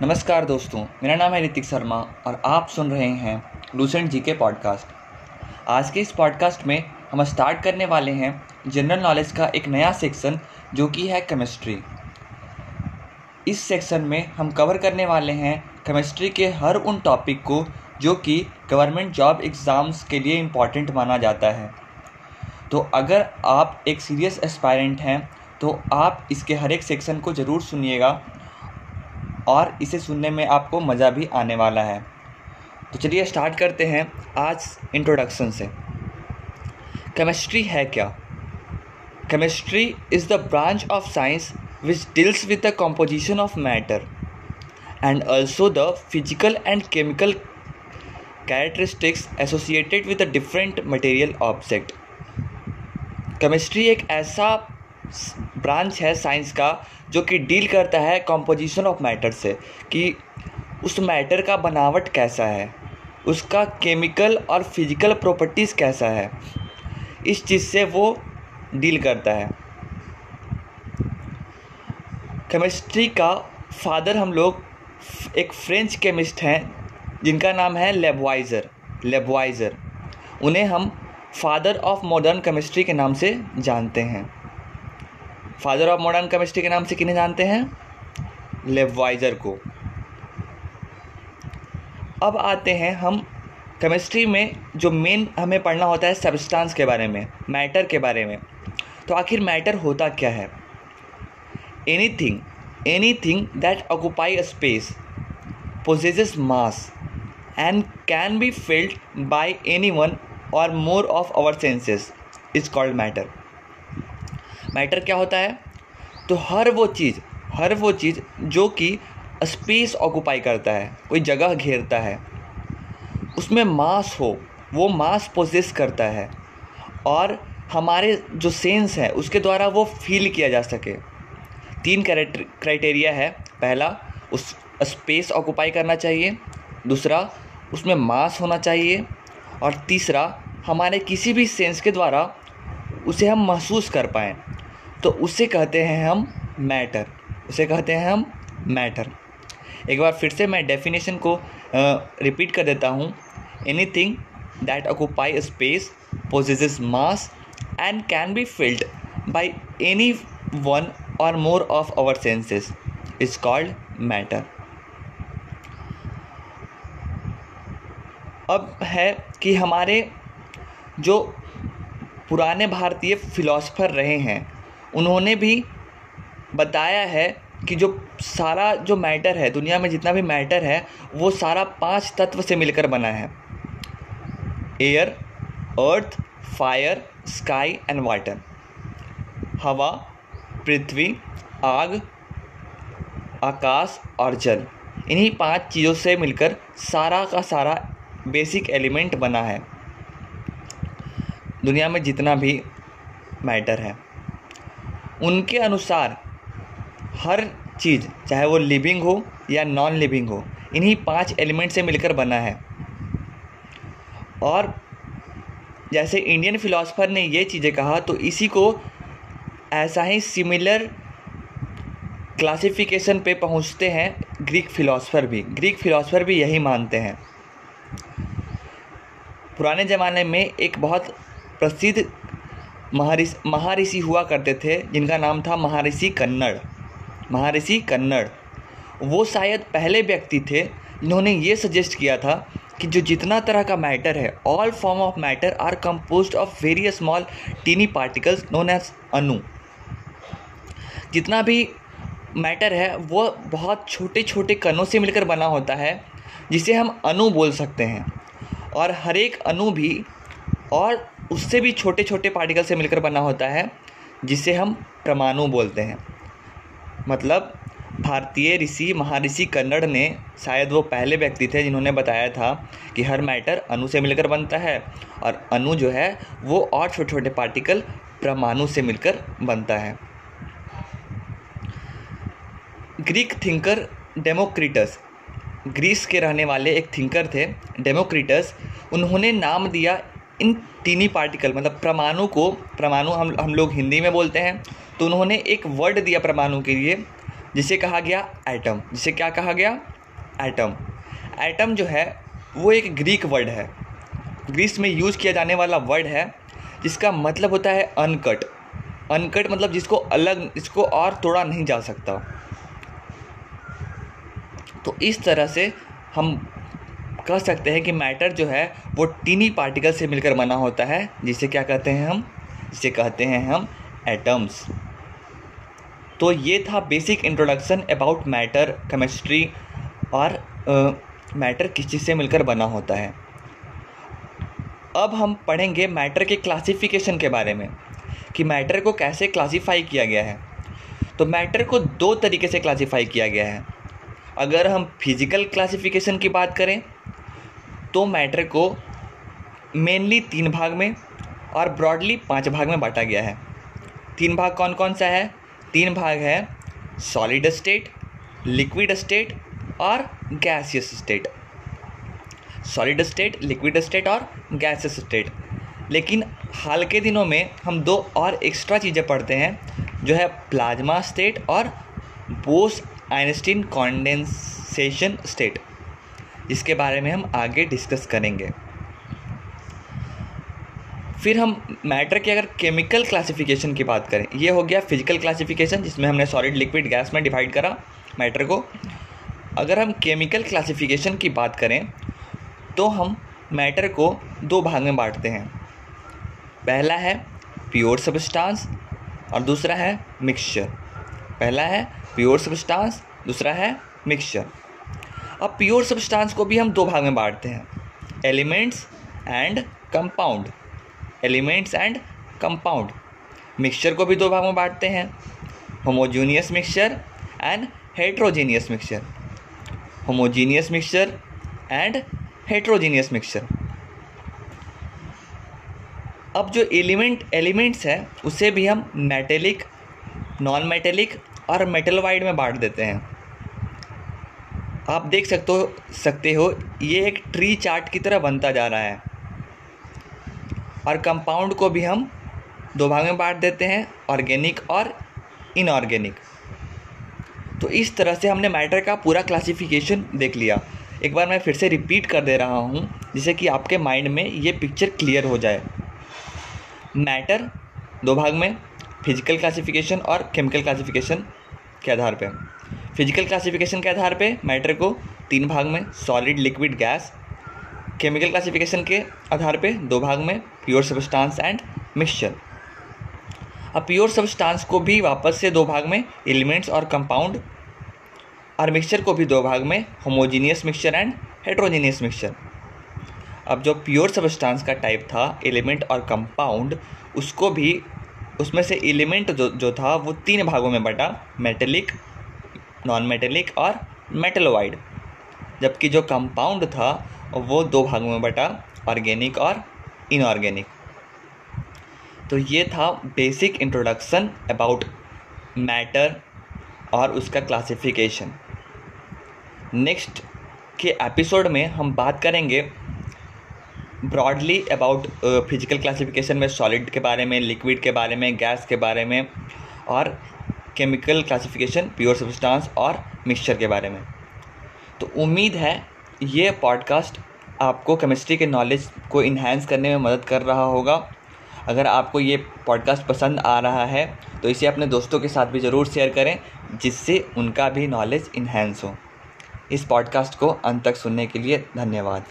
नमस्कार दोस्तों, मेरा नाम है ऋतिक शर्मा और आप सुन रहे हैं लूसेंट जी के पॉडकास्ट आज के इस पॉडकास्ट में हम स्टार्ट करने वाले हैं जनरल नॉलेज का एक नया सेक्शन जो कि है केमिस्ट्री इस सेक्शन में हम कवर करने वाले हैं केमिस्ट्री के हर उन टॉपिक को जो कि गवर्नमेंट जॉब एग्ज़ाम्स के लिए इंपॉर्टेंट माना जाता है। तो अगर आप एक सीरियस एस्पायरेंट हैं तो आप इसके हर एक सेक्शन को ज़रूर सुनिएगा। और इसे सुनने में आपको मज़ा भी आने वाला है। तो चलिए स्टार्ट करते हैं आज इंट्रोडक्शन से। केमिस्ट्री है क्या? Chemistry is the branch of science which deals with the composition of matter and also the physical and chemical characteristics associated with the different material object chemistry एक ऐसा ब्रांच है science का, जो कि deal करता है कॉम्पोजिशन ऑफ़ मैटर से, कि उस मैटर का बनावट कैसा है, उसका केमिकल और फ़िज़िकल प्रॉपर्टीज़ कैसा है, इस चीज़ से वो डील करता है। केमिस्ट्री का फादर हम लोग एक फ्रेंच केमिस्ट हैं, जिनका नाम है लेबवाइज़र लेबवाइज़र उन्हें हम फादर ऑफ़ मॉडर्न केमिस्ट्री के नाम से जानते हैं। फादर ऑफ़ मॉडर्न केमिस्ट्री के नाम से किन्हें जानते हैं? लेवाइजर को। अब आते हैं हम केमिस्ट्री में जो मेन हमें पढ़ना होता है सब्सटेंस के बारे में मैटर के बारे में। तो आखिर मैटर होता क्या है? Anything anything that occupy a space possesses mass and can be filled by any one or more of our senses is called matter matter क्या होता है? तो हर वो चीज़, हर वो चीज़ जो कि स्पेस ऑक्यूपाई करता है, कोई जगह घेरता है, उसमें मास हो, वो मास पोजेस करता है, और हमारे जो सेंस है, उसके द्वारा वो फील किया जा सके। तीन क्राइटेरिया है। पहला, उस स्पेस ऑक्यूपाई करना चाहिए। दूसरा, उसमें मास होना चाहिए। और तीसरा, हमारे किसी भी सेंस के द्वारा उसे हम महसूस कर पाएँ। तो उसे कहते हैं हम मैटर, उसे कहते हैं हम मैटर। एक बार फिर से मैं डेफिनेशन को रिपीट कर देता हूँ। Anything that occupy space possesses mass and can be filled by any one or more of our senses is called matter अब है कि हमारे जो पुराने भारतीय फिलोसफर रहे हैं उन्होंने भी बताया है कि जो सारा जो मैटर है, दुनिया में जितना भी मैटर है, वो सारा पाँच तत्व से मिलकर बना है। Air, earth, fire, sky and water. हवा, पृथ्वी, आग, आकाश और जल। इन्हीं पाँच चीज़ों से मिलकर सारा का सारा बेसिक एलिमेंट बना है। दुनिया में जितना भी मैटर है। उनके अनुसार हर चीज़, चाहे वो लिविंग हो या नॉन लिविंग हो, इन्हीं पाँच एलिमेंट से मिलकर बना है। और जैसे इंडियन फिलोसफर ने ये चीज़ें कहा तो इसी को ऐसा ही सिमिलर क्लासिफिकेशन पे पहुँचते हैं ग्रीक फिलोसफर भी। ग्रीक फिलोसफर भी यही मानते हैं। पुराने ज़माने में एक बहुत प्रसिद्ध महर्षि महर्षि हुआ करते थे, जिनका नाम था महर्षि कन्नड़। महर्षि कन्नड़। वो शायद पहले व्यक्ति थे, जिन्होंने ये सजेस्ट किया था कि जो जितना तरह का मैटर है all form of matter are compose of very small tiny particles known as anu जितना भी मैटर है, वो बहुत छोटे छोटे कणों से मिलकर बना होता है, जिसे हम अणु बोल सकते हैं। और हर एक अणु भी, और उससे भी छोटे छोटे पार्टिकल से मिलकर बना होता है, जिसे हम परमाणु बोलते हैं। मतलब भारतीय ऋषि महर्षि कन्नड़ ने शायद वो पहले व्यक्ति थे जिन्होंने बताया था कि हर मैटर अणु से मिलकर बनता है और अणु जो है, वो और छोटे छोटे पार्टिकल परमाणु से मिलकर बनता है। ग्रीक थिंकर डेमोक्रिटस ग्रीस के रहने वाले एक थिंकर थे डेमोक्रिटस उन्होंने नाम दिया इन टीनी पार्टिकल मतलब परमाणु को, परमाणु हम हम लोग हिंदी में बोलते हैं तो उन्होंने एक वर्ड दिया परमाणु के लिए, जिसे कहा गया एटम जिसे क्या कहा गया? एटम एटम जो है, वो एक ग्रीक वर्ड है. ग्रीस में यूज़ किया जाने वाला वर्ड है, जिसका मतलब होता है अनकट अनकट मतलब जिसको अलग, इसको और तोड़ा नहीं जा सकता. तो इस तरह से हम कह सकते हैं कि मैटर जो है, वो टीनी पार्टिकल से मिलकर बना होता है, जिसे क्या कहते हैं हम? जिसे कहते हैं हम एटम्स। तो ये था basic introduction about matter chemistry और मैटर किस चीज़ से मिलकर बना होता है। अब हम पढ़ेंगे मैटर के क्लासिफिकेशन के बारे में, कि मैटर को कैसे क्लासिफाई किया गया है। तो मैटर को दो तरीके से क्लासिफाई किया गया है। अगर हम फ़िज़िकल क्लासिफिकेशन की बात करें तो मैटर को मेनली तीन भाग में और ब्रॉडली पाँच भाग में बांटा गया है। तीन भाग कौन कौन सा है? तीन भाग है सॉलिड स्टेट लिक्विड स्टेट और gaseous state solid state liquid state और गैसियस स्टेट लेकिन हाल के दिनों में हम दो और एक्स्ट्रा चीज़ें पढ़ते हैं, जो है प्लाज्मा स्टेट और बोस आइंस्टीन कॉन्डेंसेशन स्टेट जिसके बारे में हम आगे डिस्कस करेंगे। फिर हम मैटर की अगर केमिकल क्लासिफिकेशन की बात करें, ये हो गया फ़िज़िकल क्लासिफिकेशन जिसमें हमने सॉलिड लिक्विड गैस में डिवाइड करा मैटर को। अगर हम केमिकल क्लासिफिकेशन की बात करें तो हम मैटर को दो भाग में बांटते हैं। पहला है प्योर सब्सटेंस और दूसरा है मिक्सचर पहला है प्योर सब्सटेंस दूसरा है मिक्सचर अब प्योर सब्सटेंस को भी हम दो भाग में बांटते हैं। Elements and compound elements and compound mixture को भी दो भाग में बांटते हैं। Homogeneous mixture and heterogeneous mixture homogeneous mixture and heterogeneous mixture अब जो एलिमेंट एलिमेंट्स है, उसे भी हम मेटेलिक नॉन मेटेलिक और मेटलवाइड में बांट देते हैं। आप देख सकते हो सकते हो, ये एक ट्री चार्ट की तरह बनता जा रहा है। और कंपाउंड को भी हम दो भाग में बांट देते हैं ऑर्गेनिक और इनऑर्गेनिक तो इस तरह से हमने मैटर का पूरा क्लासिफिकेशन देख लिया। एक बार मैं फिर से रिपीट कर दे रहा हूँ, जिससे कि आपके माइंड में ये पिक्चर क्लियर हो जाए। मैटर दो भाग में फ़िज़िकल क्लासिफिकेशन और केमिकल क्लासिफिकेशन के आधार पे। फ़िज़िकल क्लासिफिकेशन के आधार पे मैटर को तीन भाग में solid liquid gas chemical classification के आधार पे दो भाग में प्योर सब्सटेंस एंड मिक्सचर अब प्योर सब्सटेंस को भी वापस से दो भाग में एलिमेंट्स और कंपाउंड और मिक्सचर को भी दो भाग में homogeneous mixture and heterogeneous mixture अब जो प्योर सब्सटेंस का टाइप था एलिमेंट और कंपाउंड उसको भी, उसमें से एलिमेंट जो जो था, वो तीन भागों में बटा मेटेलिक नॉन मेटेलिक और मेटलोवाइड जबकि जो कंपाउंड था, वो दो भागों में बटा ऑर्गेनिक और इनऑर्गेनिक तो ये था बेसिक इंट्रोडक्शन अबाउट मैटर और उसका क्लासिफिकेशन नेक्स्ट के एपिसोड में हम बात करेंगे ब्रॉडली अबाउट फ़िज़िकल क्लासिफिकेशन में सॉलिड के बारे में लिक्विड के बारे में गैस के बारे में और केमिकल क्लासिफिकेशन प्योर सब्सटेंस और मिक्सचर के बारे में। तो उम्मीद है ये पॉडकास्ट आपको केमिस्ट्री के नॉलेज को इन्हेंस करने में मदद कर रहा होगा। अगर आपको ये पॉडकास्ट पसंद आ रहा है तो इसे अपने दोस्तों के साथ भी ज़रूर शेयर करें, जिससे उनका भी नॉलेज इन्हेंस हो। इस पॉडकास्ट को अंत तक सुनने के लिए धन्यवाद।